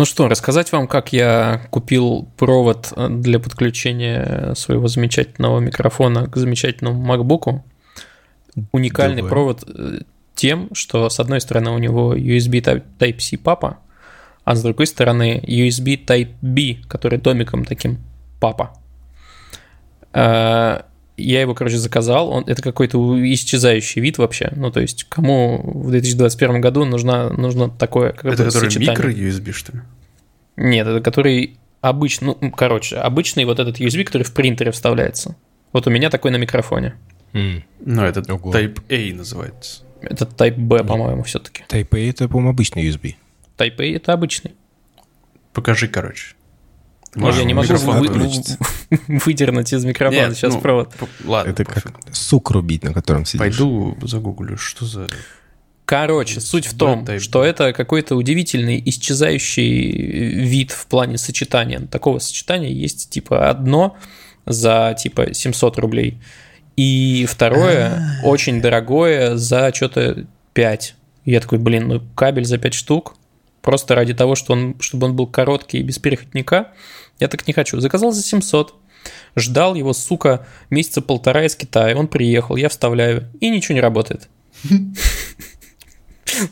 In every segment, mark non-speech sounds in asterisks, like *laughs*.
Ну что, рассказать вам, как я купил провод для подключения своего замечательного микрофона к замечательному MacBook. Уникальный Давай. провод э, тем, что с одной стороны у него USB Type-C папа, а с другой стороны USB Type-B, который домиком таким папа. Я его, короче, заказал. Он, это какой-то исчезающий вид вообще. Ну, то есть, кому в 2021 году нужна, нужно такое как Это который микро-USB, что ли? Нет, это который обычный, ну, короче, обычный вот этот USB, который в принтере вставляется. Вот у меня такой на микрофоне. Mm. Ну, это Ого. Type A называется. Это Type B, по-моему, все-таки. Type A это, по-моему, обычный USB. Type A это обычный. Покажи, короче. Может, я не могу вы, вы, *laughs* выдернуть из микрофона Нет, сейчас ну, провод. Ладно, это пофиг. как сук рубить, на котором сидишь. Пойду загуглю, что за... Короче, суть в том, что это какой-то удивительный исчезающий вид в плане сочетания. Такого сочетания есть типа одно за типа 700 рублей, и второе А-а-а. очень дорогое за что-то 5. Я такой, блин, ну кабель за 5 штук, просто ради того, что он, чтобы он был короткий и без переходника, я так не хочу. Заказал за 700. Ждал его, сука, месяца полтора из Китая. Он приехал, я вставляю, и ничего не работает. *laughs*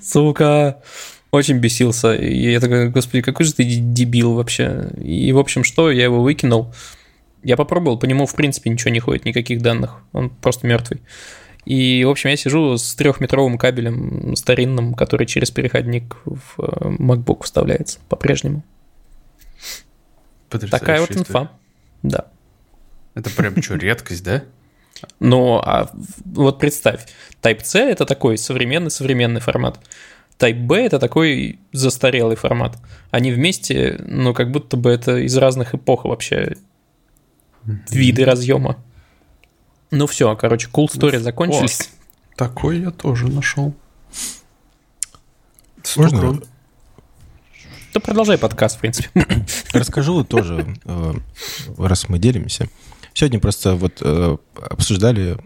Сука. Очень бесился. И я такой, господи, какой же ты дебил вообще. И, в общем, что, я его выкинул. Я попробовал, по нему, в принципе, ничего не ходит, никаких данных. Он просто мертвый. И, в общем, я сижу с трехметровым кабелем старинным, который через переходник в э, MacBook вставляется по-прежнему. Такая вот инфа. Да. Это прям что, редкость, да? Ну, а вот представь, Type-C это такой современный-современный формат. Type-B это такой застарелый формат. Они вместе, ну, как будто бы это из разных эпох вообще виды разъема. Ну все, короче, cool story ну, закончились. такой я тоже нашел. Можно? Да продолжай подкаст, в принципе. *coughs* Расскажу тоже, э, раз мы делимся. Сегодня просто вот э, обсуждали,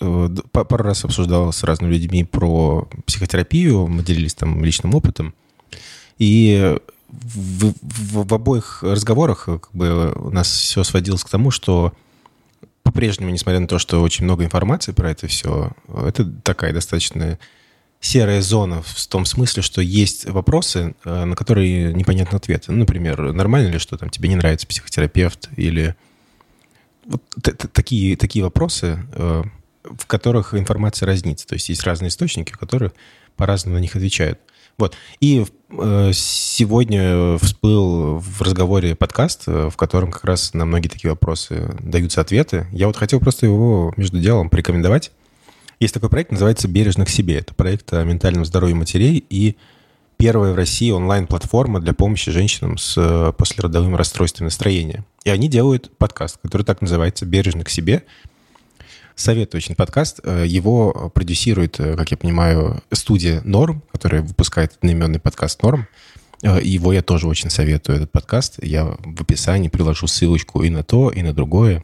э, пару раз обсуждал с разными людьми про психотерапию, мы делились там личным опытом. И в, в, в обоих разговорах как бы у нас все сводилось к тому, что по-прежнему, несмотря на то, что очень много информации про это все, это такая достаточно серая зона в том смысле, что есть вопросы, э, на которые непонятны ответы. Ну, например, нормально ли, что там тебе не нравится психотерапевт или вот такие, такие вопросы, э, в которых информация разнится. То есть есть разные источники, которые по-разному на них отвечают. Вот. И э, сегодня всплыл в разговоре подкаст, в котором как раз на многие такие вопросы даются ответы. Я вот хотел просто его между делом порекомендовать. Есть такой проект, называется «Бережно к себе». Это проект о ментальном здоровье матерей и первая в России онлайн-платформа для помощи женщинам с э, послеродовым расстройством настроения. И они делают подкаст, который так называется «Бережно к себе». Советую очень подкаст. Э, его продюсирует, э, как я понимаю, студия Норм, которая выпускает одноименный подкаст Норм. Его я тоже очень советую, этот подкаст. Я в описании приложу ссылочку и на то, и на другое.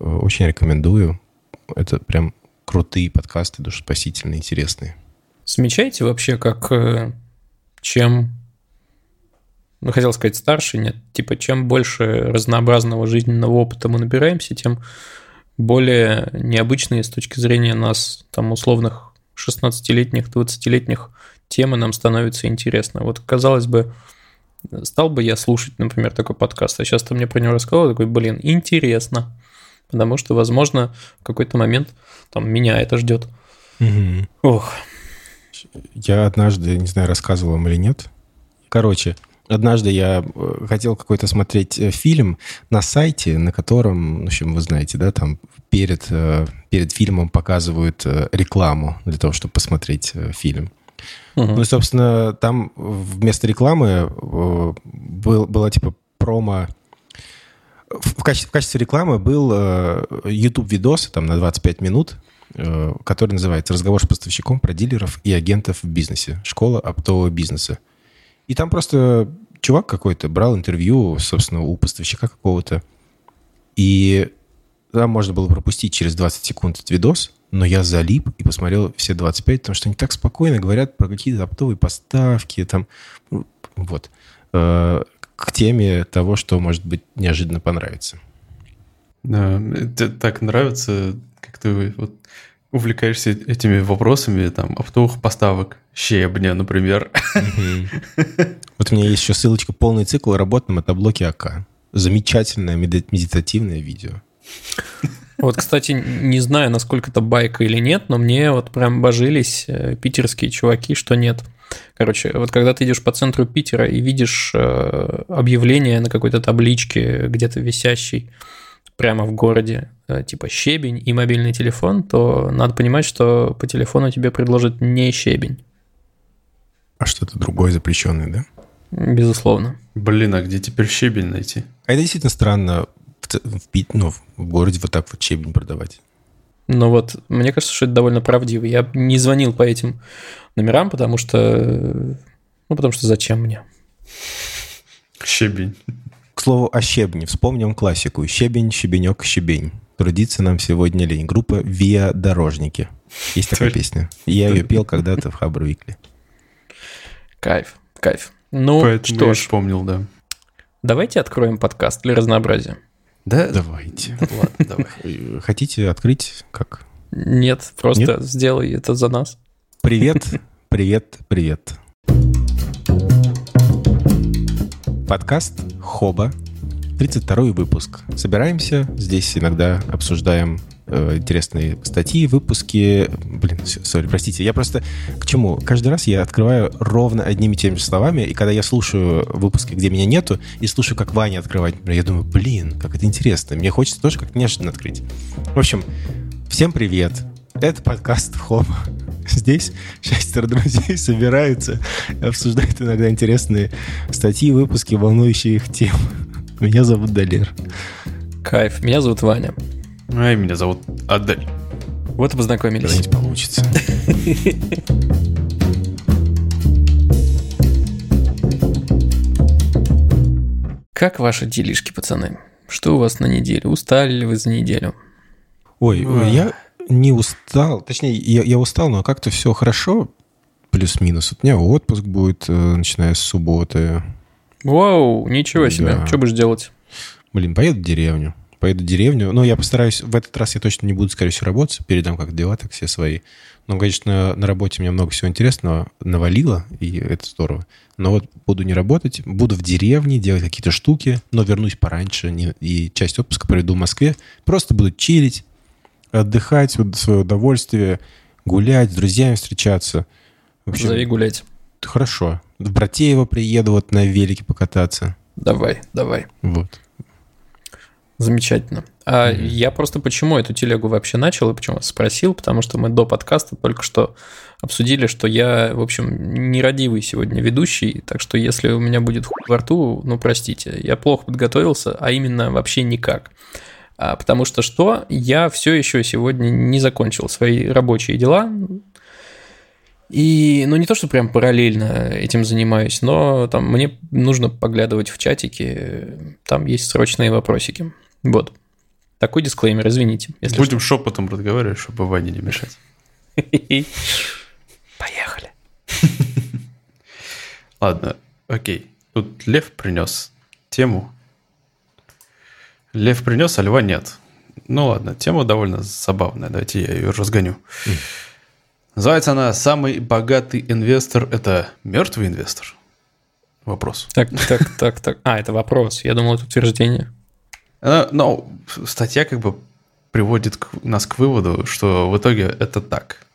Очень рекомендую. Это прям крутые подкасты, душеспасительные, интересные. Замечаете вообще, как чем, ну, хотел сказать старше, нет, типа, чем больше разнообразного жизненного опыта мы набираемся, тем более необычные с точки зрения нас, там, условных 16-летних, 20-летних темы нам становятся интересны. Вот, казалось бы, стал бы я слушать, например, такой подкаст, а сейчас ты мне про него рассказал, такой, блин, интересно. Потому что, возможно, в какой-то момент там меня это ждет. Угу. Ох. Я однажды, не знаю, рассказывал вам или нет. Короче, Однажды я э, хотел какой-то смотреть э, фильм на сайте, на котором, в общем, вы знаете, да, там перед, э, перед фильмом показывают рекламу для того, чтобы посмотреть фильм. Угу. Ну и, собственно, там вместо рекламы был, была типа промо... В качестве, в качестве рекламы был YouTube-видос там на 25 минут, который называется «Разговор с поставщиком про дилеров и агентов в бизнесе. Школа оптового бизнеса». И там просто чувак какой-то брал интервью, собственно, у поставщика какого-то. И там можно было пропустить через 20 секунд этот видос, но я залип и посмотрел все 25, потому что они так спокойно говорят про какие-то оптовые поставки, там, вот. э, к теме того, что может быть неожиданно понравится. Да, это так нравится, как ты вот увлекаешься этими вопросами там оптовых поставок щебня, например. Вот у меня есть еще ссылочка «Полный цикл работ на мотоблоке АК». Замечательное медитативное видео. Вот, кстати, не знаю, насколько это байка или нет, но мне вот прям божились э, питерские чуваки, что нет. Короче, вот когда ты идешь по центру Питера и видишь э, объявление на какой-то табличке, где-то висящей прямо в городе, э, типа щебень и мобильный телефон, то надо понимать, что по телефону тебе предложат не щебень. А что-то другое запрещенное, да? Безусловно. Блин, а где теперь щебень найти? А это действительно странно в, в, ну, в городе вот так вот щебень продавать. Ну вот, мне кажется, что это довольно правдиво. Я не звонил по этим номерам, потому что... Ну, потому что зачем мне? Щебень. К слову о щебне. Вспомним классику. Щебень, щебенек, щебень. Трудиться нам сегодня лень. Группа «Виа Дорожники». Есть такая песня. Я ее пел когда-то в Хабр Викли. Кайф, кайф. Ну, Поэтому что я ж, вспомнил, да. давайте откроем подкаст для разнообразия. Да? Давайте. Ладно, давай. Хотите открыть как? Нет, просто сделай это за нас. Привет, привет, привет. Подкаст Хоба, 32 выпуск. Собираемся, здесь иногда обсуждаем э, интересные статьи, выпуски. Блин, сори, простите, я просто к чему? Каждый раз я открываю ровно одними теми же словами, и когда я слушаю выпуски, где меня нету, и слушаю, как Ваня открывает, я думаю, блин, как это интересно. Мне хочется тоже как-то неожиданно открыть. В общем, всем привет. Это подкаст Хоба. Здесь шестеро друзей собираются обсуждают иногда интересные статьи, выпуски, волнующие их тем. Меня зовут Далер. Кайф. Меня зовут Ваня. А меня зовут Адель. Вот и познакомились. Когда-нибудь получится. *laughs* Как ваши делишки, пацаны? Что у вас на неделю? Устали ли вы за неделю? Ой, Ой. я не устал. Точнее, я, я устал, но как-то все хорошо. Плюс-минус. У меня отпуск будет, э, начиная с субботы. Вау, ничего себе. Да. Что будешь делать? Блин, поеду в деревню. Поеду в деревню. Но я постараюсь... В этот раз я точно не буду, скорее всего, работать. Передам как дела, так все свои. Но, конечно, на работе меня много всего интересного навалило, и это здорово. Но вот буду не работать, буду в деревне делать какие-то штуки, но вернусь пораньше, не- и часть отпуска проведу в Москве. Просто буду чилить, отдыхать в свое удовольствие, гулять, с друзьями встречаться. В общем, Зови гулять. хорошо. В Братеево приеду вот на велике покататься. Давай, давай. Вот. Замечательно. А я просто почему эту телегу вообще начал и почему спросил, потому что мы до подкаста только что обсудили, что я, в общем, нерадивый сегодня ведущий, так что если у меня будет хуй во рту, ну простите, я плохо подготовился, а именно вообще никак. А, потому что что? Я все еще сегодня не закончил свои рабочие дела, и, ну, не то, что прям параллельно этим занимаюсь, но там мне нужно поглядывать в чатики, там есть срочные вопросики. Вот. Такой дисклеймер, извините. Если Будем шепотом разговаривать, чтобы Ване не мешать. что. *laughs* Поехали. *laughs* Ладно, окей. Тут Лев принес тему. Лев принес, а Льва нет. Ну ладно, тема довольно забавная. Давайте я ее разгоню. Называется она «Самый богатый инвестор – это мертвый инвестор?» Вопрос. Так, так, так, так. А, это вопрос. Я думал, это утверждение. Но статья как бы приводит нас к выводу, что в итоге это так.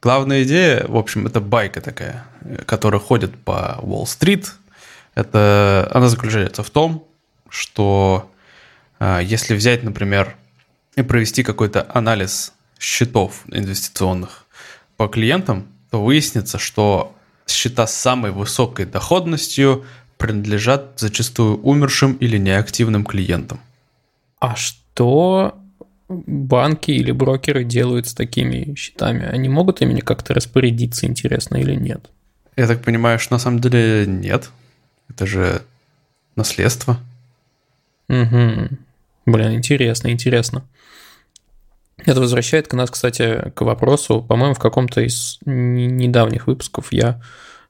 Главная идея, в общем, это байка такая, которая ходит по Уолл-стрит. Это, она заключается в том, что а, если взять, например, и провести какой-то анализ счетов инвестиционных по клиентам, то выяснится, что счета с самой высокой доходностью принадлежат зачастую умершим или неактивным клиентам. А что банки или брокеры делают с такими счетами? Они могут ими как-то распорядиться, интересно или нет? Я так понимаю, что на самом деле нет. Это же наследство. Угу. Блин, интересно, интересно. Это возвращает к нас, кстати, к вопросу, по-моему, в каком-то из недавних выпусков я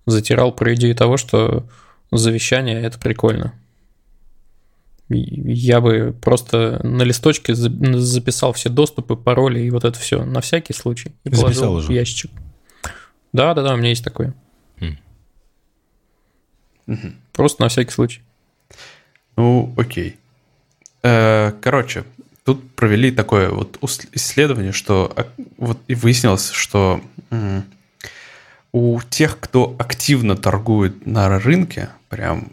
затирал про идею того, что завещание, это прикольно. Я бы просто на листочке записал все доступы, пароли и вот это все на всякий случай. И Записал уже. в ящичек. Да, да, да, у меня есть такое. Мгм. Просто на всякий случай. Ну, окей. Э, Короче, тут провели такое вот исследование, что а, вот и выяснилось, что у тех, кто активно торгует на рынке, прям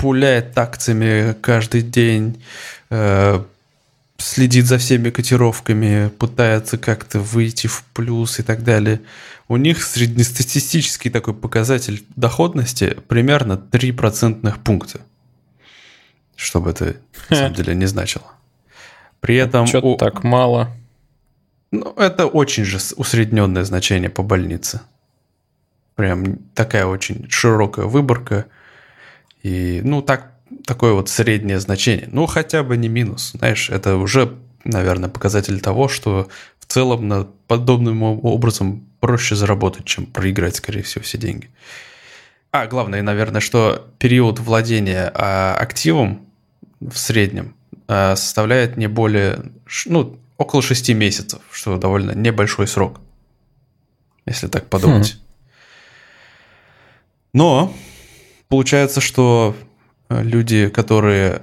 пуляет акциями каждый день, э, следит за всеми котировками, пытается как-то выйти в плюс и так далее. У них среднестатистический такой показатель доходности примерно 3 процентных пункта. Что бы это на самом *laughs* деле не значило. При этом Что-то у- так мало. ну, это очень же усредненное значение по больнице. Прям такая очень широкая выборка. И, ну, так, такое вот среднее значение. Ну, хотя бы не минус. Знаешь, это уже, наверное, показатель того, что в целом на подобным образом проще заработать, чем проиграть, скорее всего, все деньги. А, главное, наверное, что период владения а, активом в среднем а, составляет не более, ну, около 6 месяцев, что довольно небольшой срок, если так подумать. Но получается, что э, люди, которые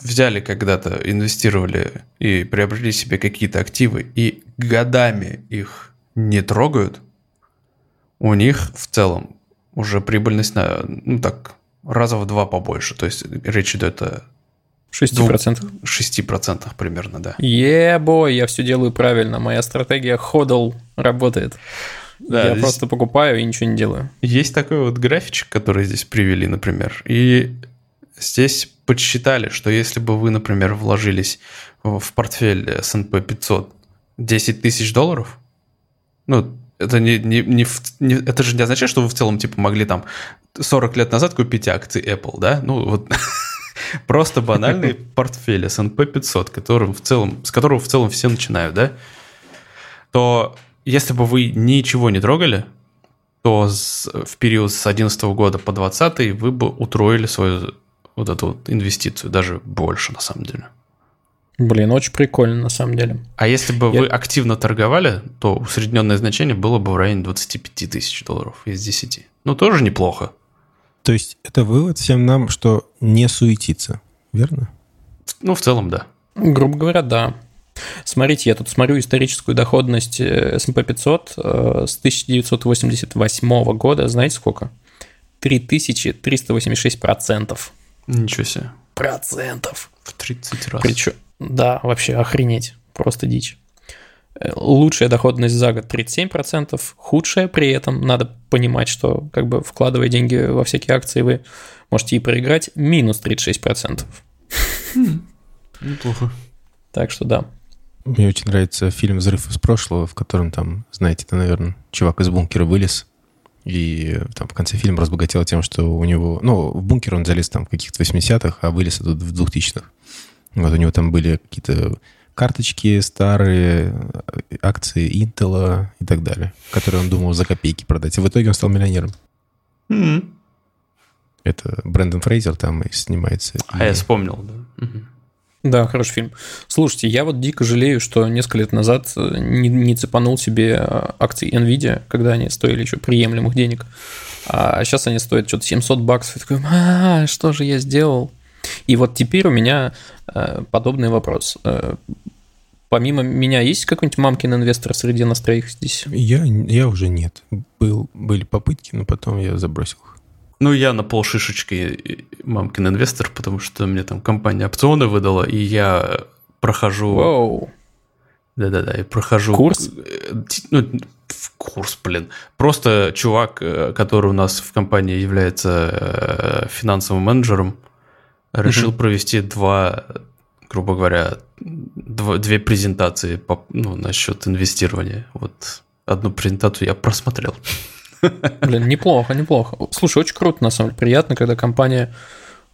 взяли когда-то, инвестировали и приобрели себе какие-то активы и годами их не трогают, у них в целом уже прибыльность на, ну так, раза в два побольше. То есть речь идет о 6%. 6% примерно, да. Ебой, я все делаю правильно. Моя стратегия ходл работает. Да, я здесь- просто покупаю и ничего не делаю. Есть такой вот графичек, который здесь привели, например. И здесь подсчитали, что если бы вы, например, вложились в портфель S&P 500 10 тысяч долларов, ну, это, не, не, не, не- это же не означает, что вы в целом типа могли там 40 лет назад купить акции Apple, да? Ну, вот *laughs* просто банальный *laughs* портфель S&P 500, которым в целом, с которого в целом все начинают, да? То если бы вы ничего не трогали, то с- в период с 2011 года по 2020 вы бы утроили свою вот эту вот инвестицию, даже больше на самом деле. Блин, очень прикольно на самом деле. А если бы Я- вы активно торговали, то усредненное значение было бы в районе 25 тысяч долларов из 10. Ну, тоже неплохо. То есть это вывод всем нам, что не суетиться, верно? Ну, в целом, да. Грубо говоря, да. Смотрите, я тут смотрю историческую доходность э, S&P 500 э, с 1988 года. Знаете сколько? 3386 процентов. Ничего себе. Процентов. В 30 раз. Причем, да, вообще охренеть. Просто дичь. Э, Лучшая доходность за год 37%, худшая при этом, надо понимать, что как бы вкладывая деньги во всякие акции, вы можете и проиграть, минус 36%. Неплохо. Так что да. Мне очень нравится фильм «Взрыв из прошлого», в котором там, знаете, это, наверное, чувак из бункера вылез, и там в конце фильма разбогател тем, что у него... Ну, в бункер он залез там в каких-то 80-х, а вылез тут в 2000-х. Вот у него там были какие-то карточки старые, э, акции Intel и так далее, которые он думал за копейки продать. И в итоге он стал миллионером. М. Это Брэндон Фрейзер там и снимается. А И- я вспомнил, да. Мгм. Да, хороший фильм. Слушайте, я вот дико жалею, что несколько лет назад э, не, не цепанул себе э, акции Nvidia, когда они стоили еще приемлемых денег. А сейчас они стоят что-то 700 баксов. И такой, а, что же я сделал? И вот теперь у меня э, подобный вопрос. Помимо меня есть какой-нибудь мамкин инвестор среди нас здесь? Я, я уже нет. Был, были попытки, но потом я забросил их. Ну, я на полшишечки мамкин инвестор, потому что мне там компания опционы выдала, и я прохожу... Воу. Да-да-да, я прохожу... Курс? э, Ну, в курс, блин. Просто чувак, э, который у нас в компании является э, финансовым менеджером, решил провести два, грубо говоря, дво- две презентации по, ну, насчет инвестирования. Вот одну презентацию я просмотрел. Блин, неплохо, неплохо. Слушай, очень круто, на самом деле. Приятно, когда компания,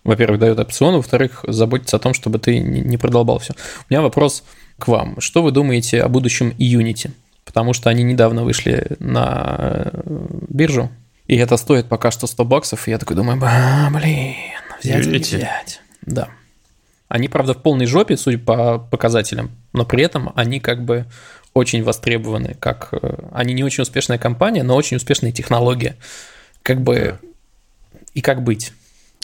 во-первых, дает опцион, во-вторых, заботится о том, чтобы ты не продолбал все. У меня вопрос к вам. Что вы думаете о будущем Unity? Потому что они недавно вышли на э, биржу, И это стоит пока что 100 баксов, и я такой думаю, блин, взять или взять. Да. Они, правда, в полной жопе, судя по показателям, но при этом они как бы очень востребованы, как э, они не очень успешная компания, но очень успешная технология. Как бы и как быть.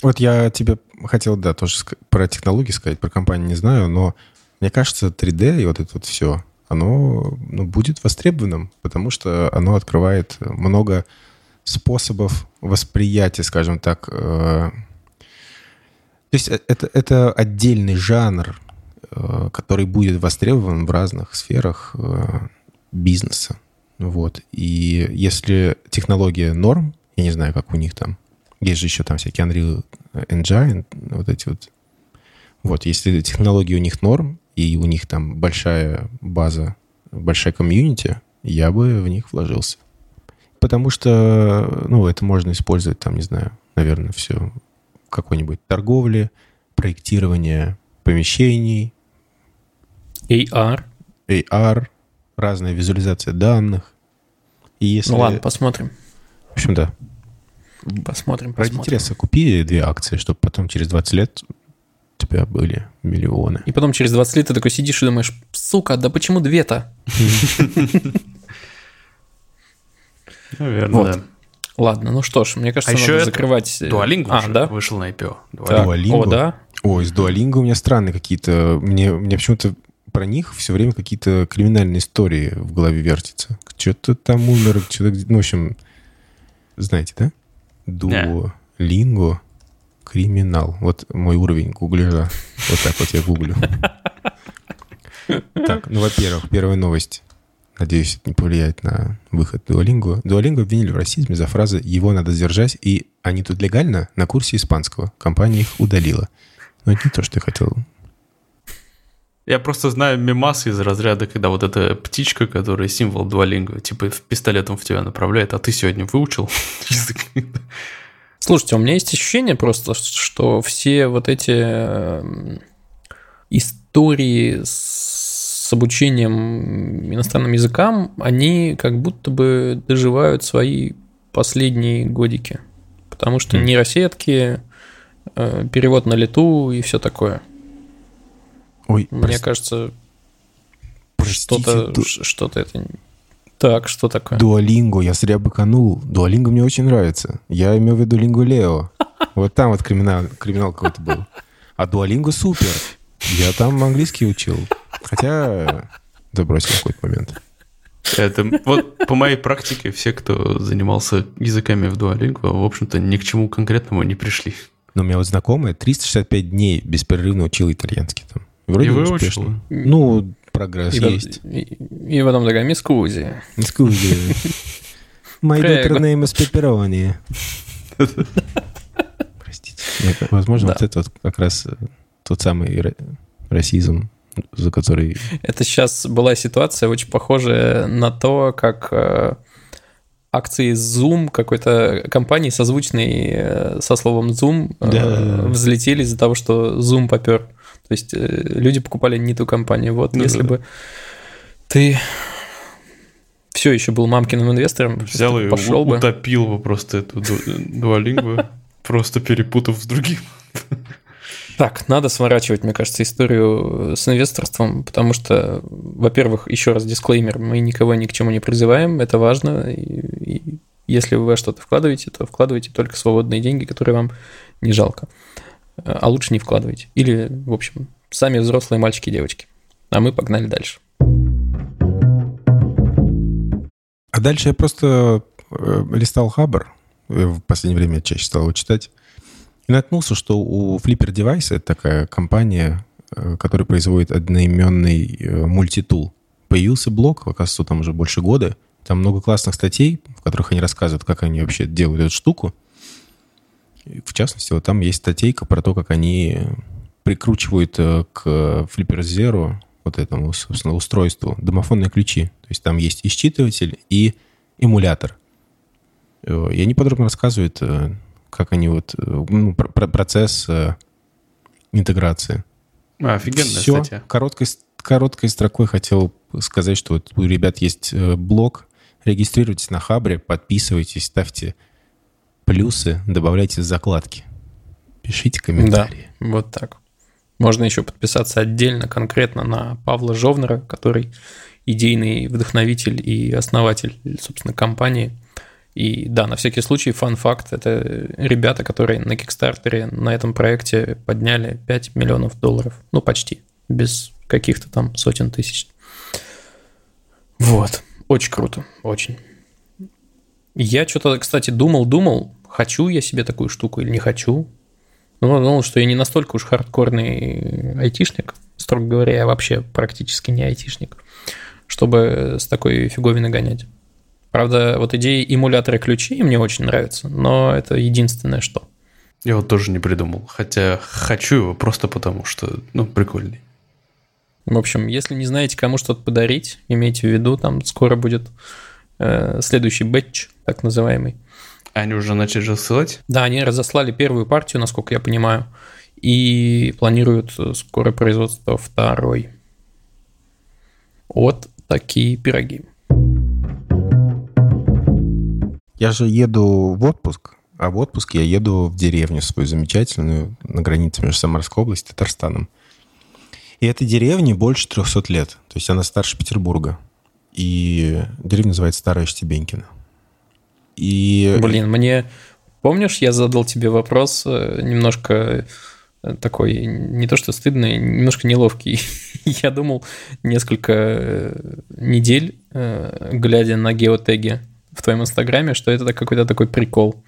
Вот я тебе хотел, да, тоже про технологии сказать, про компанию не знаю, но мне кажется, 3D и вот это вот все, оно ну, будет востребованным, потому что оно открывает много способов восприятия, скажем так, э, то есть э, это, это отдельный жанр, который будет востребован в разных сферах э, бизнеса. Вот. И если технология норм, я не знаю, как у них там, есть же еще там всякие Unreal Engine, вот эти вот. Вот, если технология у них норм, и у них там большая база, большая комьюнити, я бы в них вложился. Потому что, ну, это можно использовать там, не знаю, наверное, все какой-нибудь торговли, проектирования помещений. AR. AR, разная визуализация данных. И если... Ну ладно, посмотрим. В общем, да. Посмотрим, Ради посмотрим. интереса купи две акции, чтобы потом через 20 лет у тебя были миллионы. И потом через 20 лет ты такой сидишь и думаешь, сука, да почему две-то? Наверное, да. Ладно, ну что ж, мне кажется, а надо закрывать... Э, Duolingo а, да? вышел на IPO. Duolingo. О, да? Ой, с Duolingo у меня странные какие-то... Мне, мне почему-то про них все время какие-то криминальные истории в голове вертятся. Что-то там умер, что-то... Ну, в общем, знаете, да? Duolingo. Криминал. Вот мой уровень гуглежа. Вот так вот я гуглю. Так, ну, во-первых, первая новость. Надеюсь, это не повлияет на выход Дуолингу. Дуолингу обвинили в расизме за фразы «его надо сдержать» и «они тут легально» на курсе испанского. Компания их удалила. Но это не то, что я хотел. Я просто знаю мемас из разряда, когда вот эта птичка, которая символ дуалингва, типа пистолетом в тебя направляет, а ты сегодня выучил *laughs* язык? Слушайте, у меня есть ощущение просто, что все вот эти эм, истории с обучением иностранным языкам, они как будто бы доживают свои последние годики. Потому что mm. нейросетки, э, перевод на лету и все такое. Ой, Мне прости. кажется, что-то ду... что это... Так, что такое? Дуалинго, я зря быканул. Дуалинго мне очень нравится. Я имел в виду Лингу Лео. Вот там вот криминал, криминал какой-то был. А Дуалинго супер. Я там английский учил. Хотя забросил какой-то момент. Это вот по моей практике все, кто занимался языками в Duolingo, в общем-то, ни к чему конкретному не пришли. Но у меня вот знакомые 365 дней беспрерывно учил итальянский там. Вроде и выучил? Ну, прогресс и есть. И, и потом такая мискузи. Мискузи. *laughs* My daughter name is pepperoni. *laughs* Простите. Возможно, вот это вот как раз э, тот самый расизм, за который... Это сейчас была ситуация очень похожая на то, как э, акции Zoom какой-то компании, созвучной э, со словом Zoom, да. взлетели из-за того, что Zoom попер. То есть люди покупали не ту компанию. Вот ну, если да. бы ты все еще был мамкиным инвестором, взял и пошел бы. утопил бы просто эту дуалингу, *laughs* просто перепутав с другим. Так, надо сворачивать, мне кажется, историю с инвесторством, потому что, во-первых, еще раз дисклеймер, мы никого ни к чему не призываем, это важно, и, и если вы во что-то вкладываете, то вкладывайте только свободные деньги, которые вам не жалко, а лучше не вкладывайте. Или, в общем, сами взрослые мальчики и девочки. А мы погнали дальше. А дальше я просто э, листал Хабр, в последнее время чаще стал его читать, и наткнулся, что у Flipper Device, это такая компания, э, которая производит одноименный э, мультитул, появился блог, оказывается, там уже больше года. Там много классных статей, в которых они рассказывают, как они вообще делают эту штуку. В частности, вот там есть статейка про то, как они прикручивают э, к Flipper Zero вот этому, собственно, устройству домофонные ключи. То есть там есть и считыватель, и эмулятор. И они подробно рассказывают, как они вот, э, ну, процесс э, интеграции. А, офигенная Все, статья. Короткой, короткой строкой хотел сказать, что вот у ребят есть э, блог, регистрируйтесь на Хабре, подписывайтесь, ставьте плюсы добавляйте в закладки. Пишите комментарии. Да, вот так. Можно еще подписаться отдельно, конкретно на Павла Жовнера, который идейный вдохновитель и основатель, собственно, компании. И да, на всякий случай, фан-факт, это ребята, которые на Кикстартере на этом проекте подняли 5 миллионов долларов. Ну, почти, без каких-то там сотен тысяч. Вот, очень круто, очень. Я что-то, кстати, думал-думал, хочу я себе такую штуку или не хочу. Ну, думал, что я не настолько уж хардкорный айтишник, строго говоря, я вообще практически не айтишник, чтобы с такой фиговиной гонять. Правда, вот идея эмулятора ключей мне очень нравится, но это единственное что. Я вот тоже не придумал, хотя хочу его просто потому, что, ну, прикольный. В общем, если не знаете, кому что-то подарить, имейте в виду, там скоро будет э, следующий бэтч, так называемый. Они уже начали рассылать? Да, они разослали первую партию, насколько я понимаю, и планируют скоро производство второй. Вот такие пироги. Я же еду в отпуск, а в отпуск я еду в деревню свою замечательную на границе между Самарской областью и Татарстаном. И этой деревне больше 300 лет. То есть она старше Петербурга. И деревня называется Старая Штебенькина. И... Блин, мне... Помнишь, я задал тебе вопрос э, немножко э, такой, не то что стыдный, немножко неловкий. *laughs* я думал несколько э, недель, глядя на геотеги в твоем инстаграме, что это какой-то такой прикол.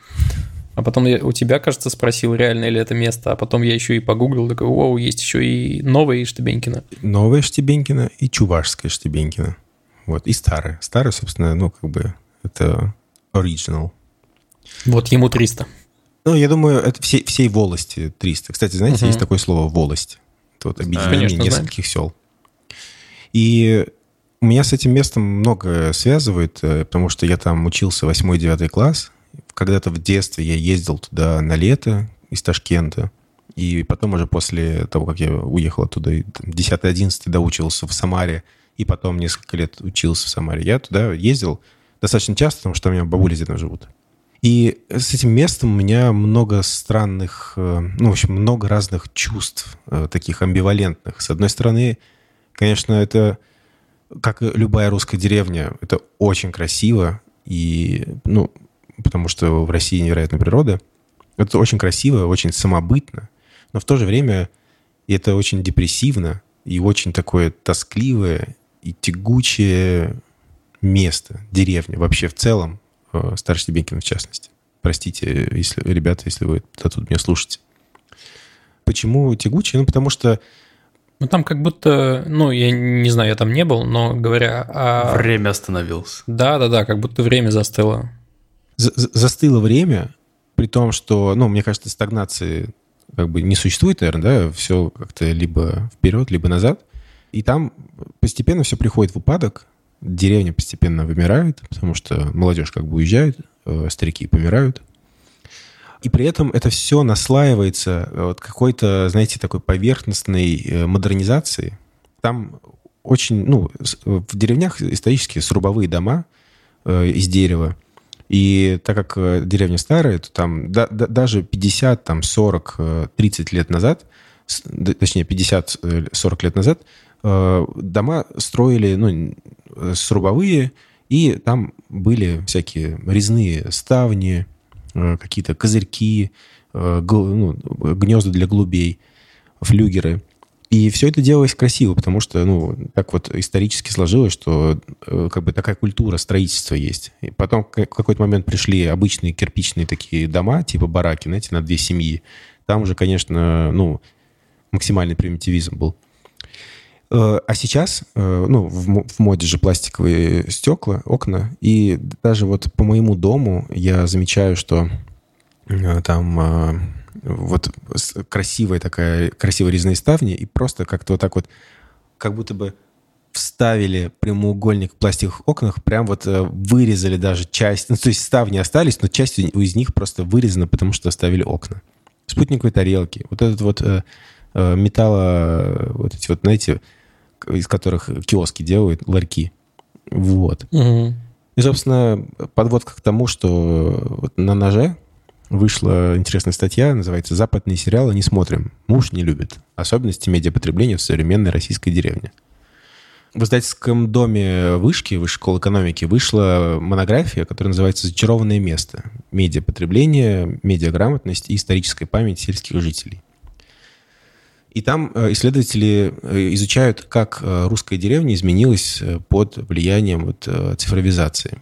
А потом я у тебя, кажется, спросил, реально ли это место, а потом я еще и погуглил, такой, вау, есть еще и новое Штебенькино. Новое Штебенькино и чувашское Штебенькино. Вот, и старое. Старое, собственно, ну, как бы, это Original. Вот ему 300. Ну, я думаю, это всей, всей волости 300. Кстати, знаете, угу. есть такое слово «волость». Это вот объединение Конечно, нескольких знаем. сел. И у меня с этим местом много связывает, э, потому что я там учился 8-9 класс. Когда-то в детстве я ездил туда на лето из Ташкента. И потом уже после того, как я уехал оттуда, 10-11 доучился в Самаре, и потом несколько лет учился в Самаре, я туда ездил достаточно часто, потому что у меня бабули здесь живут. И с этим местом у меня много странных, э, ну, в общем, много разных чувств, э, таких амбивалентных. С одной стороны, конечно, это, как и любая русская деревня, это очень красиво, и, ну, потому что в России невероятная природа. Это очень красиво, очень самобытно, но в то же время это очень депрессивно и очень такое тоскливое и тягучее место, деревня, вообще в целом, э, Старший Бенкин в частности. Простите, если, ребята, если вы тут меня слушаете. Почему тягучий? Ну, потому что... Ну, там как будто, ну, я не знаю, я там не был, но говоря о... Время остановилось. Да-да-да, как будто время застыло. За застыло время, при том, что, ну, мне кажется, стагнации как бы не существует, наверное, да, все как-то либо вперед, либо назад. И там постепенно все приходит в упадок, деревня постепенно вымирает, потому что молодежь как бы уезжает, э, старики помирают. И при этом это все наслаивается э, вот какой-то, знаете, такой поверхностной э, модернизации. Там очень, ну, в деревнях исторически срубовые дома э, из дерева. И так как деревня старая, то там да, да, даже 50, там 40, 30 лет назад, точнее 50-40 лет назад, дома строили, ну, Э, срубовые, и там были всякие резные ставни, э, какие-то козырьки, э, ну, гнезда для голубей, флюгеры. И все это делалось красиво, потому что, ну, так вот исторически сложилось, что как бы такая культура строительства есть. И потом в какой-то момент пришли обычные кирпичные такие дома, типа бараки, знаете, на две семьи. Там уже, конечно, ну, максимальный примитивизм был. Э, а сейчас, э, ну, в, моде же пластиковые стекла, окна, и даже вот по моему дому я замечаю, что э, там вот красивая такая, красивые резные ставни, и просто как-то вот так вот, как будто бы вставили прямоугольник в пластиковых окнах, прям вот вырезали даже часть, ну, то есть ставни остались, но часть из них просто вырезана, потому что оставили окна. Спутниковые тарелки, вот этот вот металла, вот эти вот, знаете, из которых киоски делают, ларьки. Вот. Угу. И, собственно, подводка к тому, что вот на ноже вышла интересная статья, называется «Западные сериалы не смотрим, муж не любит. Особенности медиапотребления в современной российской деревне». В издательском доме Вышки, Высшей школы экономики, вышла монография, которая называется «Зачарованное место. Медиапотребление, медиаграмотность и историческая память сельских жителей». И там э, исследователи э, изучают, как э, русская деревня изменилась под влиянием вот цифровизации.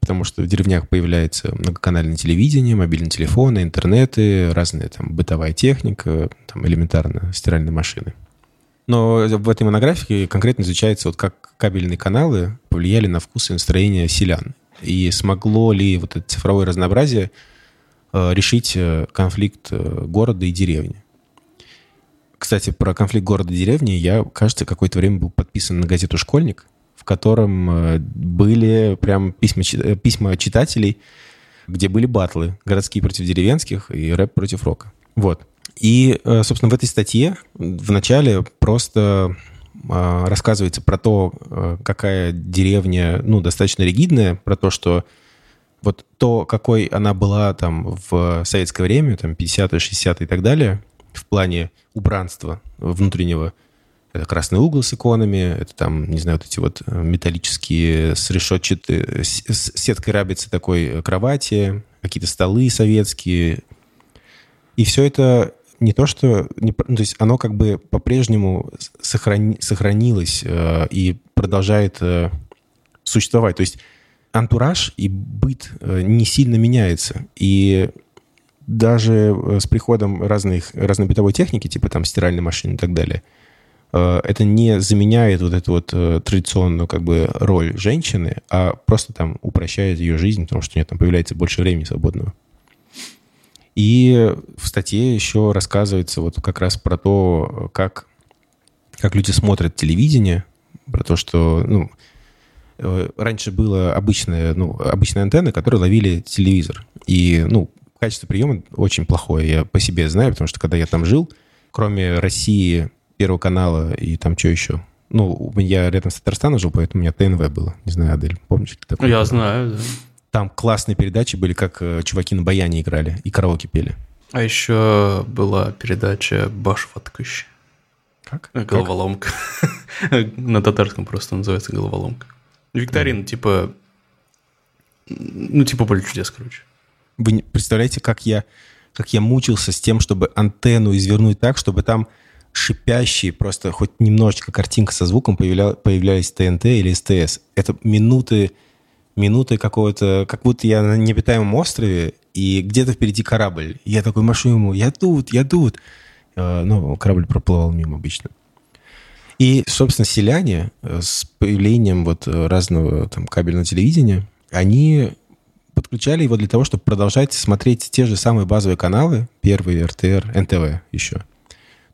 Потому что в деревнях появляется многоканальное телевидение, мобильные телефоны, интернеты, разная там бытовая техника, там элементарно стиральные машины. Но в этой монографии конкретно изучается, вот как кабельные каналы повлияли на вкус и настроение селян. И смогло ли вот это цифровое разнообразие решить конфликт города и деревни. Кстати, про конфликт города и деревни я, кажется, какое-то время был подписан на газету «Школьник», в котором были прям письма, письма читателей, где были батлы городские против деревенских и рэп против рока. Вот. И, э, собственно, в этой статье в начале просто а, рассказывается про то, э, какая деревня, ну, достаточно ригидная, про то, что вот то, какой она была там в советское время, там 50-е, 60-е и так далее, в плане убранства внутреннего, это красный угол с иконами, это там, не знаю, вот эти вот э, металлические с решетчатой, с сеткой рабицы такой кровати, какие-то столы советские. И все это не то, что... Не, ну, то есть оно как бы по-прежнему сохрани, сохранилось э, и продолжает э, существовать. То есть антураж и быт э, не сильно меняется. И даже э, с приходом разных, разной бытовой техники, типа там стиральной машины и так далее, э, это не заменяет вот эту вот э, традиционную как бы роль женщины, а просто там упрощает ее жизнь, потому что у нее там появляется больше времени свободного. И в статье еще рассказывается вот как раз про то, как, как люди смотрят телевидение, про то, что ну, раньше была обычная, ну, обычная антенна, которая ловили телевизор. И ну, качество приема очень плохое, я по себе знаю, потому что когда я там жил, кроме России, Первого канала и там что еще, ну, я рядом с Татарстаном жил, поэтому у меня ТНВ было. Не знаю, Адель, помнишь? Такое я знаю, да. Там классные передачи были, как э, чуваки на баяне играли и караоке пели. А еще была передача «Башваткыщ». Как? Головоломка. *laughs* На татарском просто называется головоломка. Викторина, типа... Ну, типа поле чудес, короче. Вы представляете, как я, как я мучился с тем, чтобы антенну извернуть так, чтобы там шипящие, просто хоть немножечко картинка со звуком появля, появлялись ТНТ или СТС. Это минуты минуты какого-то, как будто я на необитаемом острове, и где-то впереди корабль. Я такой машу ему, я тут, я тут. А, ну, корабль проплывал мимо обычно. И, собственно, селяне э, с появлением вот разного там кабельного телевидения, они подключали его для того, чтобы продолжать смотреть те же самые базовые каналы, первый, РТР, НТВ еще,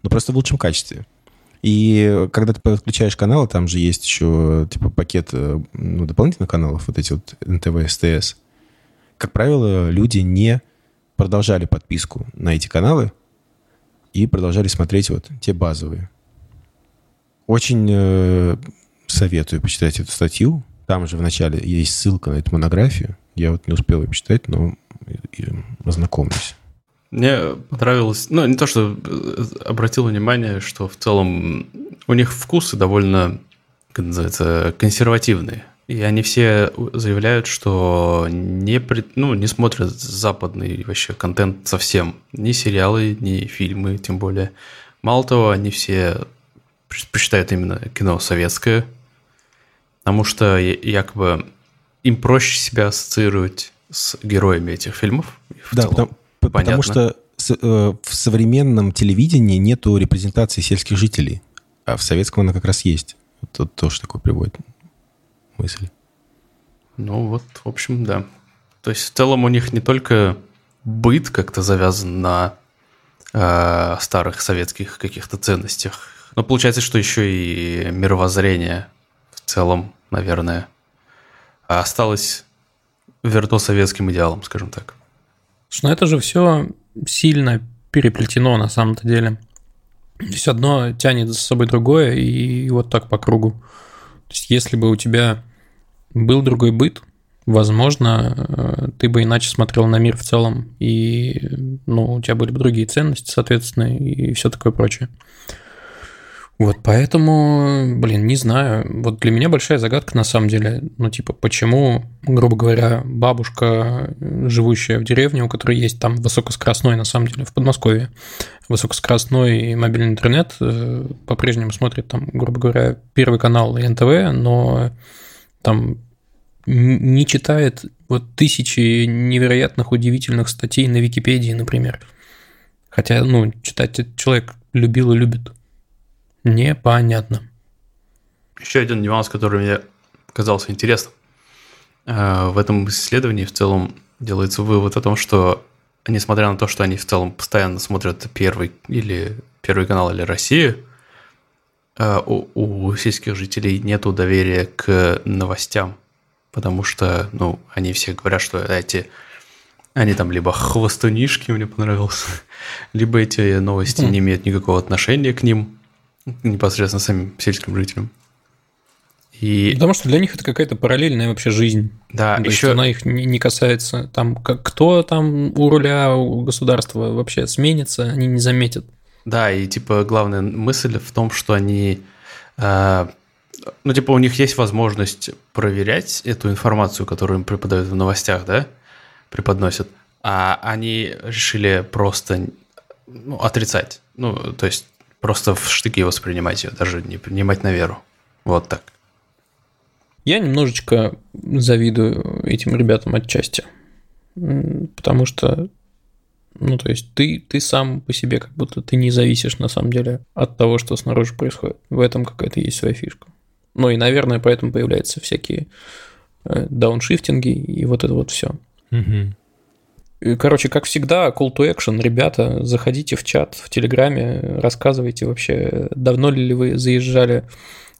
но просто в лучшем качестве. И когда ты подключаешь каналы, там же есть еще типа пакет э, ну, дополнительных каналов, вот эти вот НТВ, СТС. Как правило, люди не продолжали подписку на эти каналы и продолжали смотреть вот те базовые. Очень э, советую почитать эту статью. Там же начале есть ссылка на эту монографию. Я вот не успел ее почитать, но ознакомлюсь. Мне понравилось, ну, не то, что э, обратил внимание, что в целом у них вкусы довольно, как называется, консервативные. И они все заявляют, что не, ну, не смотрят западный вообще контент совсем. Ни сериалы, ни фильмы, тем более. Мало того, они все предпочитают именно кино советское, потому что якобы им проще себя ассоциировать с героями этих фильмов. да, потому, Понятно. Потому что э, в современном телевидении нету репрезентации сельских жителей, а в советском она как раз есть. Вот тоже такой приводит мысль. Ну вот, в общем, да. То есть в целом у них не только быт как-то завязан на э, старых советских каких-то ценностях, но получается, что еще и мировоззрение целом, наверное, осталось верно советским идеалом, скажем так. Слушай, ну это же все сильно переплетено на самом-то деле. То есть одно тянет за собой другое, и вот так по кругу. То есть если бы у тебя был другой быт, возможно, э, ты бы иначе смотрел на мир в целом, и ну, у тебя были бы другие ценности, соответственно, и все такое прочее. Вот поэтому, блин, не знаю. Вот для меня большая загадка на самом деле. Ну, типа, почему, грубо говоря, бабушка, живущая в деревне, у которой есть там высокоскоростной, на самом деле, в Подмосковье, высокоскоростной мобильный интернет, э, по-прежнему смотрит там, грубо говоря, первый канал НТВ, но там не читает вот тысячи невероятных, удивительных статей на Википедии, например. Хотя, ну, читать человек любил и любит. Непонятно. Еще один нюанс, который мне казался интересным. Э, в этом исследовании в целом делается вывод о том, что несмотря на то, что они в целом постоянно смотрят первый или первый канал или Россию, э, у, у сельских жителей нет доверия к новостям, потому что, ну, они все говорят, что эти, они там либо хвостунишки, мне понравился, *laughs* либо эти новости не имеют никакого отношения к ним, непосредственно самим сельским жителям. И... Потому что для них это какая-то параллельная вообще жизнь. Да, То еще... есть она их не касается. Там, как, кто там у руля у государства вообще сменится, они не заметят. Да, и типа главная мысль в том, что они... Э, ну, типа, у них есть возможность проверять эту информацию, которую им преподают в новостях, да, преподносят, а они решили просто ну, отрицать. Ну, то есть Просто в штыки воспринимать ее, даже не принимать на веру. Вот так. Я немножечко завидую этим ребятам отчасти. Потому что, ну, то есть ты, ты сам по себе как будто ты не зависишь на самом деле от того, что снаружи происходит. В этом какая-то есть своя фишка. Ну и, наверное, поэтому появляются всякие э, дауншифтинги и вот это вот все. Угу. Короче, как всегда, call to action, ребята, заходите в чат в Телеграме, рассказывайте вообще, давно ли вы заезжали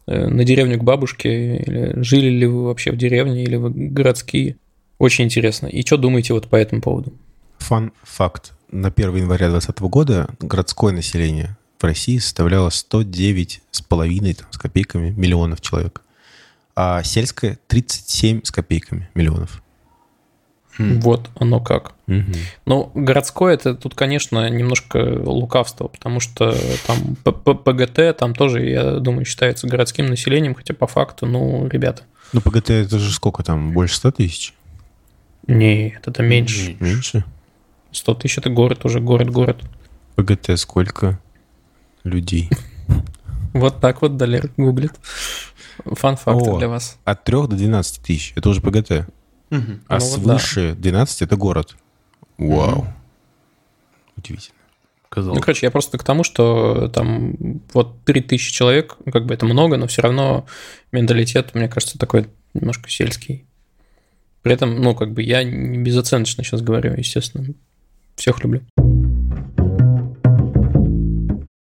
э, на деревню к бабушке, или жили ли вы вообще в деревне, или вы городские. Очень интересно. И что думаете вот по этому поводу? Фан факт. На 1 января 2020 года городское население в России составляло 109,5 с копейками миллионов человек, а сельское 37 с копейками миллионов. Хм. Вот оно как. Угу. Ну, городское это тут, конечно, немножко лукавство, потому что там ПГТ там тоже, я думаю, считается городским населением, хотя по факту, ну, ребята. Ну, ПГТ это же сколько там, больше 100 тысяч? Нет, это меньше. Меньше? 100 тысяч это город уже, город-город. ПГТ сколько людей? Вот так вот Далер гуглит. Фан-факты для вас. От 3 до 12 тысяч. Это уже ПГТ. Угу. А ну, свыше вот да. 12 это город. Вау. Угу. Удивительно. Казалось. Ну, короче, я просто к тому, что там вот 3000 человек, как бы это много, но все равно менталитет, мне кажется, такой немножко сельский. При этом, ну, как бы я не безоценочно сейчас говорю, естественно. Всех люблю.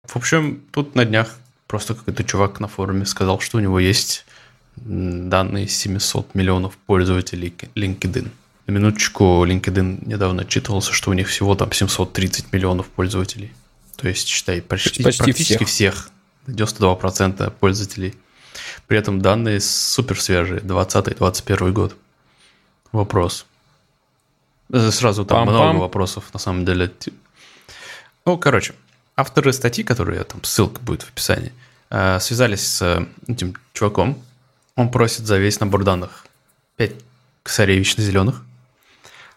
В общем, тут на днях просто какой-то чувак на форуме сказал, что у него есть данные 700 миллионов пользователей LinkedIn. На минуточку, LinkedIn недавно отчитывался, что у них всего там 730 миллионов пользователей. То есть, считай, почти, почти практически всех. всех. 92% пользователей. При этом данные супер свежие, 20-21 год. Вопрос. Э, сразу там Пам-пам. много вопросов, на самом деле. Ну, короче, авторы статьи, которые там, ссылка будет в описании, э, связались с этим чуваком, он просит за весь набор данных 5 косарей вечно зеленых.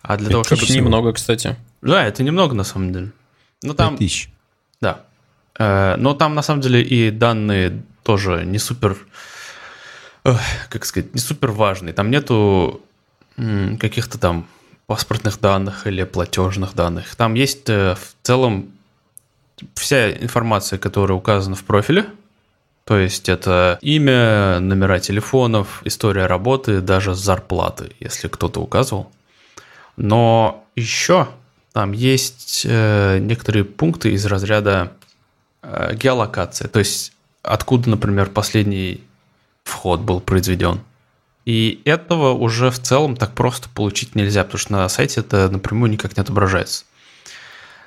А для того, чтобы... Это немного, кстати. Да, это немного на самом деле. Но там... тысяч. Да. Э, но там на самом деле и данные тоже не супер, как сказать, не супер важные. Там нету каких-то там паспортных данных или платежных данных. Там есть э, в целом вся информация, которая указана в профиле, то есть это имя, номера телефонов, история работы, даже зарплаты, если кто-то указывал. Но еще там есть э, некоторые пункты из разряда э, геолокация, то есть откуда, например, последний вход был произведен. И этого уже в целом так просто получить нельзя, потому что на сайте это напрямую никак не отображается.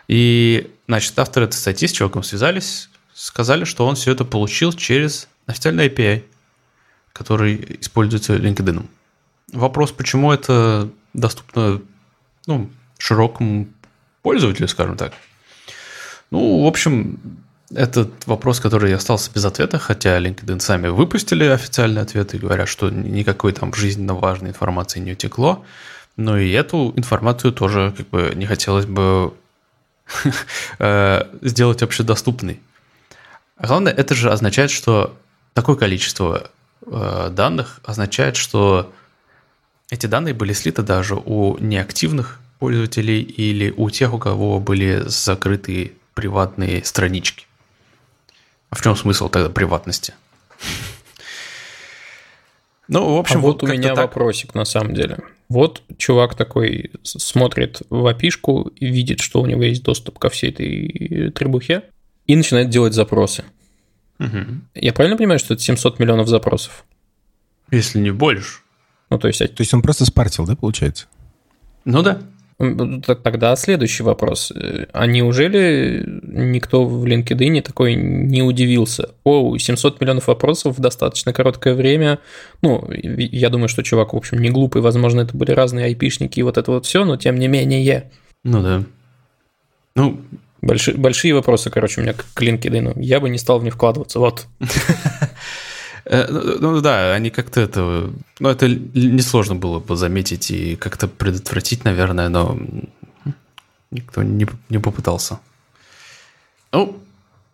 И, значит, авторы этой статьи с человеком связались, сказали, что он все это получил через официальный API, который используется LinkedIn. вопрос, почему это доступно ну, широкому пользователю, скажем так. Ну, в общем, этот вопрос, который остался без ответа, хотя LinkedIn сами выпустили официальный ответ и говорят, что никакой там жизненно важной информации не утекло. Но и эту информацию тоже как бы не хотелось бы *laughs* э, сделать общедоступной. А главное, это же означает, что такое количество э, данных означает, что эти данные были слиты даже у неактивных пользователей или у тех, у кого были закрыты приватные странички. А в чем смысл тогда приватности? Ну, в общем, а вот, вот у меня так. вопросик на самом деле. Вот чувак такой смотрит в опишку и видит, что у него есть доступ ко всей этой требухе, и начинает делать запросы. Угу. Я правильно понимаю, что это 700 миллионов запросов? Если не больше. Ну, то есть... То есть он просто спартил, да, получается? Ну да. Тогда следующий вопрос. А неужели никто в LinkedIn такой не удивился? О, 700 миллионов вопросов в достаточно короткое время. Ну, я думаю, что чувак, в общем, не глупый. Возможно, это были разные айпишники и вот это вот все, но тем не менее. Ну да. Ну, Большие, большие вопросы, короче, у меня к LinkedIn. Я бы не стал в них вкладываться. Вот. *laughs* Э, ну, ну да, они как-то это... Ну, это несложно было бы заметить и как-то предотвратить, наверное, но никто не, не попытался. Ну,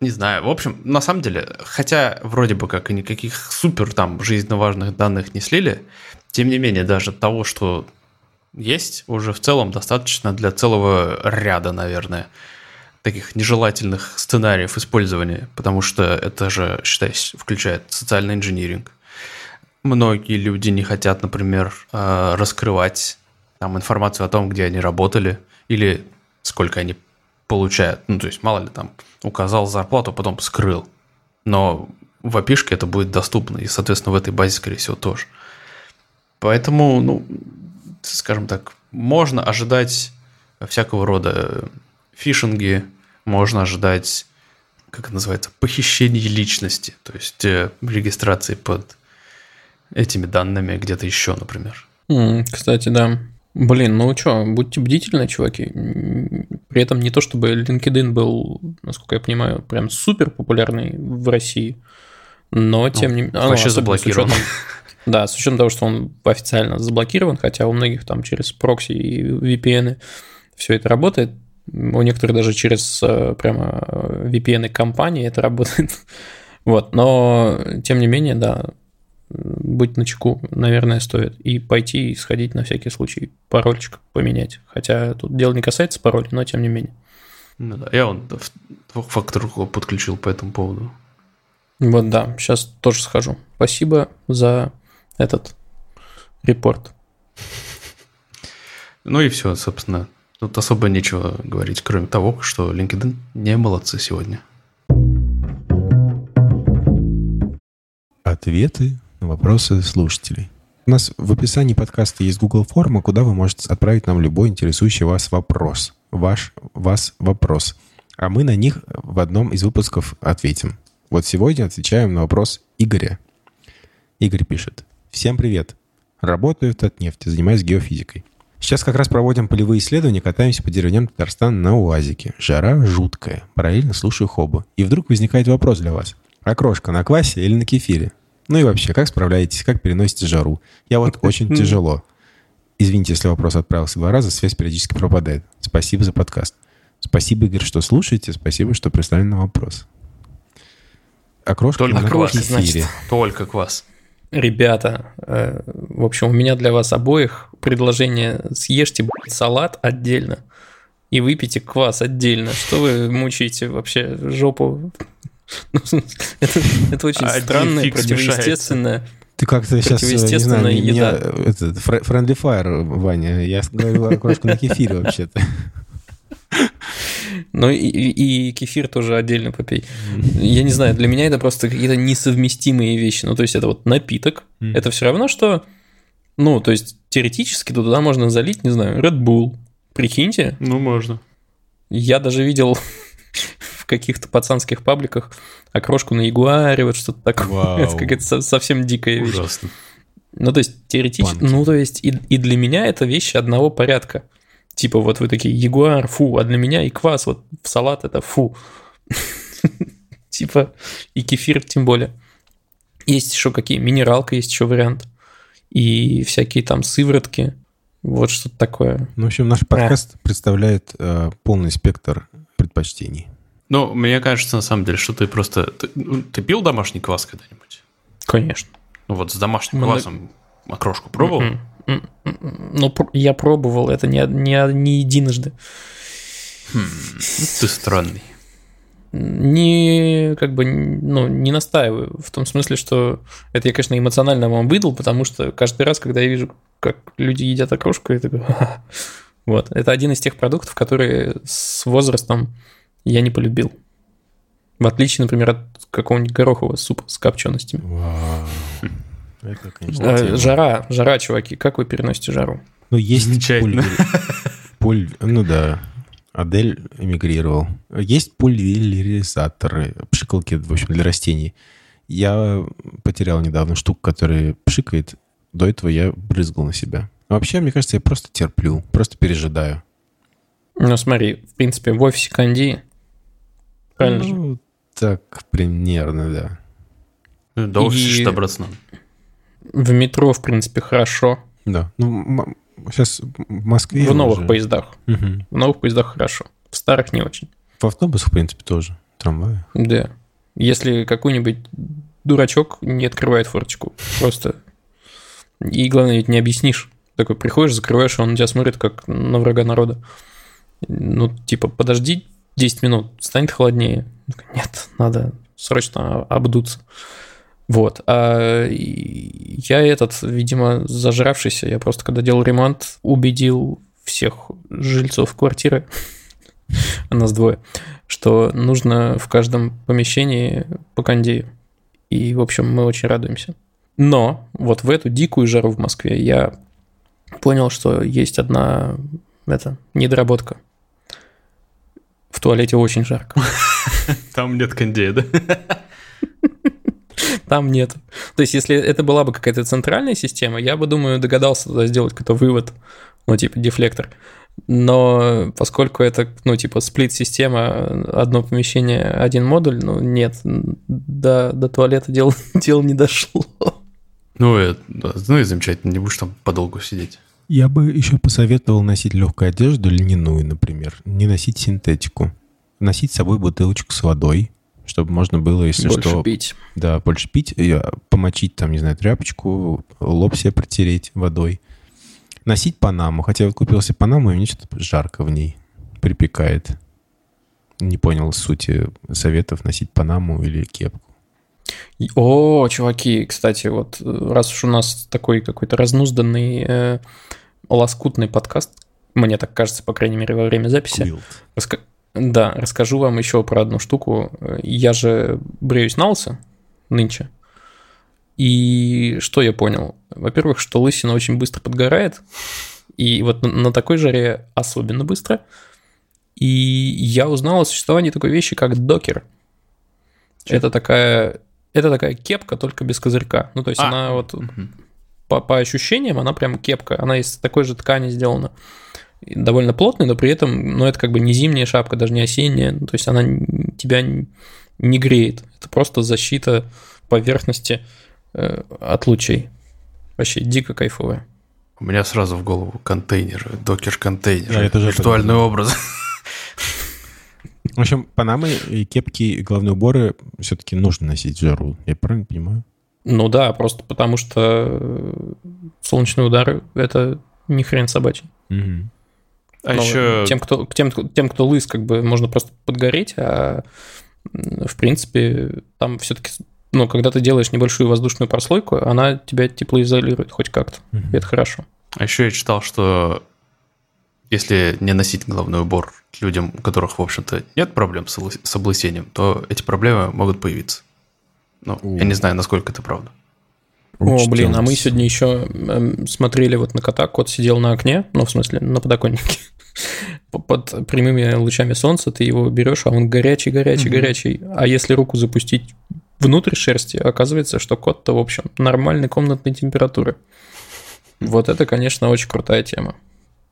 не знаю. В общем, на самом деле, хотя вроде бы как и никаких супер там жизненно важных данных не слили, тем не менее, даже того, что есть, уже в целом достаточно для целого ряда, наверное, таких нежелательных сценариев использования, потому что это же, считаюсь, включает социальный инжиниринг. Многие люди не хотят, например, э, раскрывать там информацию о том, где они работали или сколько они получают. Ну, то есть, мало ли, там, указал зарплату, потом скрыл. Но в опишке это будет доступно, и, соответственно, в этой базе, скорее всего, тоже. Поэтому, ну, скажем так, можно ожидать всякого рода фишинги, можно ожидать, как это называется, похищение личности, то есть э, регистрации под этими данными где-то еще, например. Кстати, да. Блин, ну что, будьте бдительны, чуваки. При этом не то, чтобы LinkedIn был, насколько я понимаю, прям супер популярный в России, но тем ну, не менее... Вообще заблокирован. да, с учетом того, что он официально заблокирован, хотя у многих там через прокси и VPN все это работает, у некоторых даже через э, прямо э, VPN компании это работает. *laughs* вот, но тем не менее, да, быть на чеку, наверное, стоит. И пойти и сходить на всякий случай парольчик поменять. Хотя тут дело не касается пароля, но тем не менее. Ну да, я он двух факторов подключил по этому поводу. Вот да, сейчас тоже схожу. Спасибо за этот репорт. *laughs* Ну и все, собственно, Тут особо нечего говорить, кроме того, что LinkedIn не молодцы сегодня. Ответы на вопросы слушателей. У нас в описании подкаста есть Google форма, куда вы можете отправить нам любой интересующий вас вопрос. Ваш, вас вопрос. А мы на них в одном из выпусков ответим. Вот сегодня отвечаем на вопрос Игоря. Игорь пишет. Всем привет. Работаю в Татнефти, занимаюсь геофизикой. Сейчас как раз проводим полевые исследования, катаемся по деревням Татарстана на УАЗике. Жара жуткая. Параллельно слушаю хобу. И вдруг возникает вопрос для вас. Окрошка на квасе или на кефире? Ну и вообще, как справляетесь, как переносите жару? Я вот *laughs* очень тяжело. Извините, если вопрос отправился два раза, связь периодически пропадает. Спасибо за подкаст. Спасибо, Игорь, что слушаете. Спасибо, что прислали на вопрос. Окрошка Только на квас, кефире. Значит. Только квас. Ребята, э, в общем, у меня для вас обоих предложение съешьте блядь, салат отдельно и выпейте квас отдельно. Что вы мучаете вообще жопу? *laughs* Это, это очень Один странное, противоестественное. Ты как-то сейчас, э, не знаю, еда. меня, это, friendly fire, Ваня, я говорил окрошку на кефире вообще-то. Ну и, и кефир тоже отдельно попей. Я не знаю, для меня это просто какие-то несовместимые вещи. Ну, то есть это вот напиток. Это все равно, что... Ну, то есть теоретически туда можно залить, не знаю, Red Bull. Прикиньте. Ну, можно. Я даже видел *laughs* в каких-то пацанских пабликах окрошку на Ягуаре, вот что-то такое. Вау. Это какая-то совсем дикая вещь. Ужасно. Ну, то есть, теоретически, ну, то есть, и, и для меня это вещи одного порядка. Типа, вот вы такие, ягуар, фу, а для меня и квас, вот в салат это фу. *laughs* Типа, и кефир тем более. Есть еще какие, минералка есть еще вариант. И всякие там сыворотки. Вот что-то такое. Ну, в общем, наш подкаст а. представляет э, полный спектр предпочтений. Ну, мне кажется, на самом деле, что ты просто... Ты, ну, ты пил домашний квас когда-нибудь? Конечно. Ну вот с домашним Мы... квасом окрошку пробовал? Mm-hmm. Ну, я пробовал, это не, не, не единожды. Хм, ты странный. Не, как бы, ну, не настаиваю. В том смысле, что это я, конечно, эмоционально вам выдал, потому что каждый раз, когда я вижу, как люди едят окрошку, я такой... Вот. Это один из тех продуктов, которые с возрастом я не полюбил. В отличие, например, от какого-нибудь горохового супа с копченостями. Это, конечно, э, жара, жара, чуваки. Как вы переносите жару? Ну, есть Замечательно. Пуль... Ну да, Адель эмигрировал. Есть пульверизаторы, пшикалки, в общем, для растений. Я потерял недавно штуку, которая пшикает. До этого я брызгал на себя. вообще, мне кажется, я просто терплю, просто пережидаю. Ну, смотри, в принципе, в офисе Канди Правильно ну, же? так примерно, да. Ну, до офиса добраться надо. В метро, в принципе, хорошо. Да. Ну, сейчас в Москве В новых уже... поездах. Угу. В новых поездах хорошо. В старых не очень. В автобусах, в принципе, тоже. Трамваи. Да. Если какой-нибудь дурачок не открывает форточку. Просто. И главное, ведь не объяснишь. Такой приходишь, закрываешь, он на тебя смотрит, как на врага народа. Ну, типа, подожди 10 минут, станет холоднее. Нет, надо срочно обдуться. Вот. А я этот, видимо, зажравшийся, я просто когда делал ремонт, убедил всех жильцов квартиры, а *laughs* нас двое, что нужно в каждом помещении по кондею. И, в общем, мы очень радуемся. Но вот в эту дикую жару в Москве я понял, что есть одна это, недоработка в туалете очень жарко. *laughs* Там нет кондея, да? *laughs* Там нет. То есть, если это была бы какая-то центральная система, я бы, думаю, догадался туда сделать какой-то вывод, ну, типа дефлектор. Но поскольку это, ну, типа, сплит-система, одно помещение, один модуль, ну, нет, до, до туалета дело, *laughs* дело не дошло. Ну, это, ну и замечательно, не будешь там подолгу сидеть. Я бы еще посоветовал носить легкую одежду, льняную, например. Не носить синтетику. Носить с собой бутылочку с водой, чтобы можно было, если больше что... пить. Да, больше пить. Помочить там, не знаю, тряпочку, лоб себе протереть водой. Носить панаму. Хотя вот купил себе панаму, и мне что-то жарко в ней припекает. Не понял сути советов носить панаму или кепку. О, чуваки, кстати, вот раз уж у нас такой какой-то разнузданный, э, лоскутный подкаст, мне так кажется, по крайней мере, во время записи. Раска... Да, расскажу вам еще про одну штуку. Я же бреюсь на лысо нынче. И что я понял? Во-первых, что лысина очень быстро подгорает. И вот на такой жаре особенно быстро. И я узнал о существовании такой вещи, как докер. Это такая это такая кепка, только без козырька. Ну, то есть а. она вот угу. по, по ощущениям, она прям кепка. Она из такой же ткани сделана. Довольно плотная, но при этом, ну, это как бы не зимняя шапка, даже не осенняя. То есть она тебя не греет. Это просто защита поверхности э, от лучей. Вообще дико кайфовая. У меня сразу в голову контейнер, докер-контейнер. Да, это же виртуальный образ. В общем, панамы и кепки, и главные уборы все-таки нужно носить в жару. Я правильно понимаю? Ну да, просто потому что солнечные удары – это не хрен собачий. Угу. А Но еще... Тем кто, тем, тем, кто лыс, как бы можно просто подгореть, а в принципе там все-таки ну, когда ты делаешь небольшую воздушную прослойку, она тебя теплоизолирует хоть как-то. Угу. И это хорошо. А еще я читал, что если не носить головной убор людям, у которых, в общем-то, нет проблем с облысением, то эти проблемы могут появиться. Ну, У. я не знаю, насколько это правда. О, блин, а мы сегодня еще эм, смотрели вот на кота, кот сидел на окне, ну, в смысле, на подоконнике. *laughs* Под прямыми лучами солнца ты его берешь, а он горячий, горячий, горячий. А если руку запустить внутрь шерсти, оказывается, что кот-то, в общем, нормальной комнатной температуры. Вот это, конечно, очень крутая тема.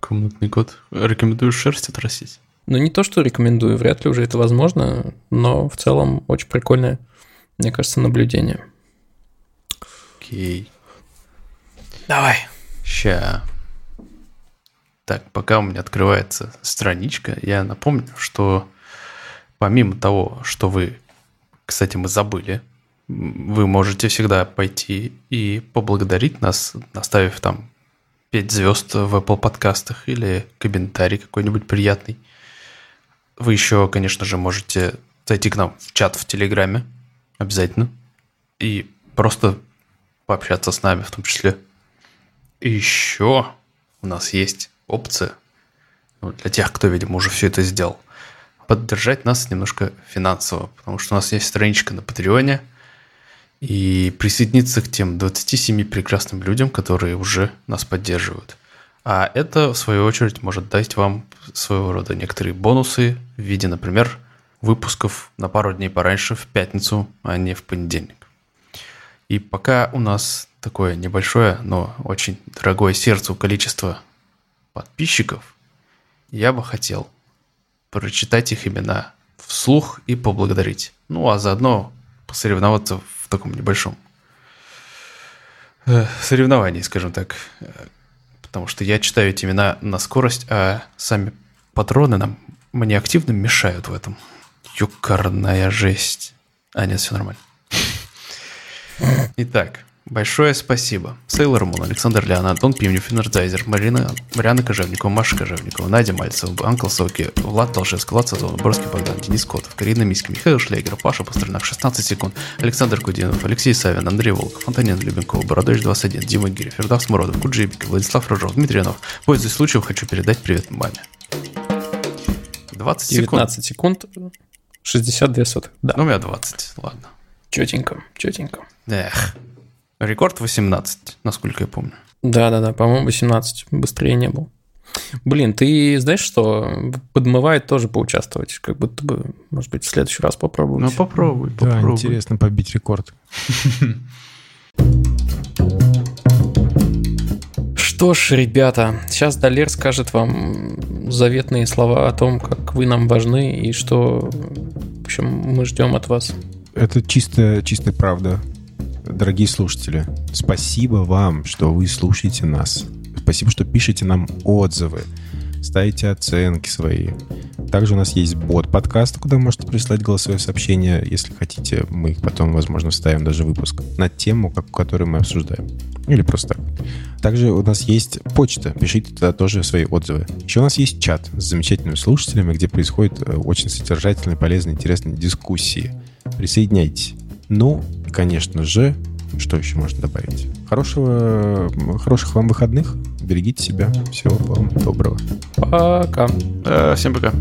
Комнатный кот. Рекомендуешь шерсть отрастить? Ну, не то, что рекомендую, вряд ли уже это возможно, но в целом очень прикольное, мне кажется, наблюдение. Окей. Давай. Ща. Так, пока у меня открывается страничка, я напомню, что помимо того, что вы, кстати, мы забыли, вы можете всегда пойти и поблагодарить нас, наставив там 5 звезд в Apple подкастах или комментарий какой-нибудь приятный. Вы еще, конечно же, можете зайти к нам в чат в Телеграме, обязательно, и просто пообщаться с нами в том числе. И еще у нас есть опция, ну, для тех, кто, видимо, уже все это сделал, поддержать нас немножко финансово, потому что у нас есть страничка на Патреоне, и присоединиться к тем 27 прекрасным людям, которые уже нас поддерживают. А это, в свою очередь, может дать вам своего рода некоторые бонусы в виде, например, выпусков на пару дней пораньше в пятницу, а не в понедельник. И пока у нас такое небольшое, но очень дорогое сердцу количество подписчиков, я бы хотел прочитать их имена вслух и поблагодарить. Ну, а заодно посоревноваться в таком небольшом э, соревновании, скажем так потому что я читаю эти имена на скорость, а сами патроны нам мне активно мешают в этом. Юкарная жесть. А, нет, все нормально. Итак, Большое спасибо. Сейлор Мун, Александр Ляна, Антон Пимнев, Энерджайзер, Марина, Мариана Кожевникова, Маша Кожевникова, Надя Мальцева, Анкл Соки, Влад Толшевский, Влад Сазонов, Борский Богдан, Денис Котов, Карина Миська, Михаил Шлейгер, Паша Пастернак, 16 секунд, Александр Кудинов, Алексей Савин, Андрей Волков, Антонин Любенков, Бородович 21, Дима Гири, Фердав Смородов, Куджибик, Владислав Рожов, Дмитрий Янов. Пользуясь случаем, хочу передать привет маме. 20 секунд. 19 секунд, 62 сотых. Да. Ну, у меня 20, ладно. Четенько, четенько. Эх. Рекорд 18, насколько я помню. Да-да-да, по-моему, 18. Быстрее не был. Блин, ты знаешь, что подмывает тоже поучаствовать? Как будто бы, может быть, в следующий раз попробовать. Ну, попробуй, да, попробуй. интересно побить рекорд. *laughs* Что ж, ребята, сейчас Далер скажет вам заветные слова о том, как вы нам важны и что, в общем, мы ждем от вас. Это чистая, чистая правда дорогие слушатели, спасибо вам, что вы слушаете нас. Спасибо, что пишете нам отзывы, ставите оценки свои. Также у нас есть бот подкаста, куда можете прислать голосовое сообщение, если хотите. Мы их потом, возможно, вставим даже выпуск на тему, как, которую мы обсуждаем. Или просто так. Также у нас есть почта. Пишите туда тоже свои отзывы. Еще у нас есть чат с замечательными слушателями, где происходят э, очень содержательные, полезные, интересные дискуссии. Присоединяйтесь. Ну, конечно же, что еще можно добавить? Хорошего, хороших вам выходных. Берегите себя. Всего вам доброго. Пока. Э, всем пока.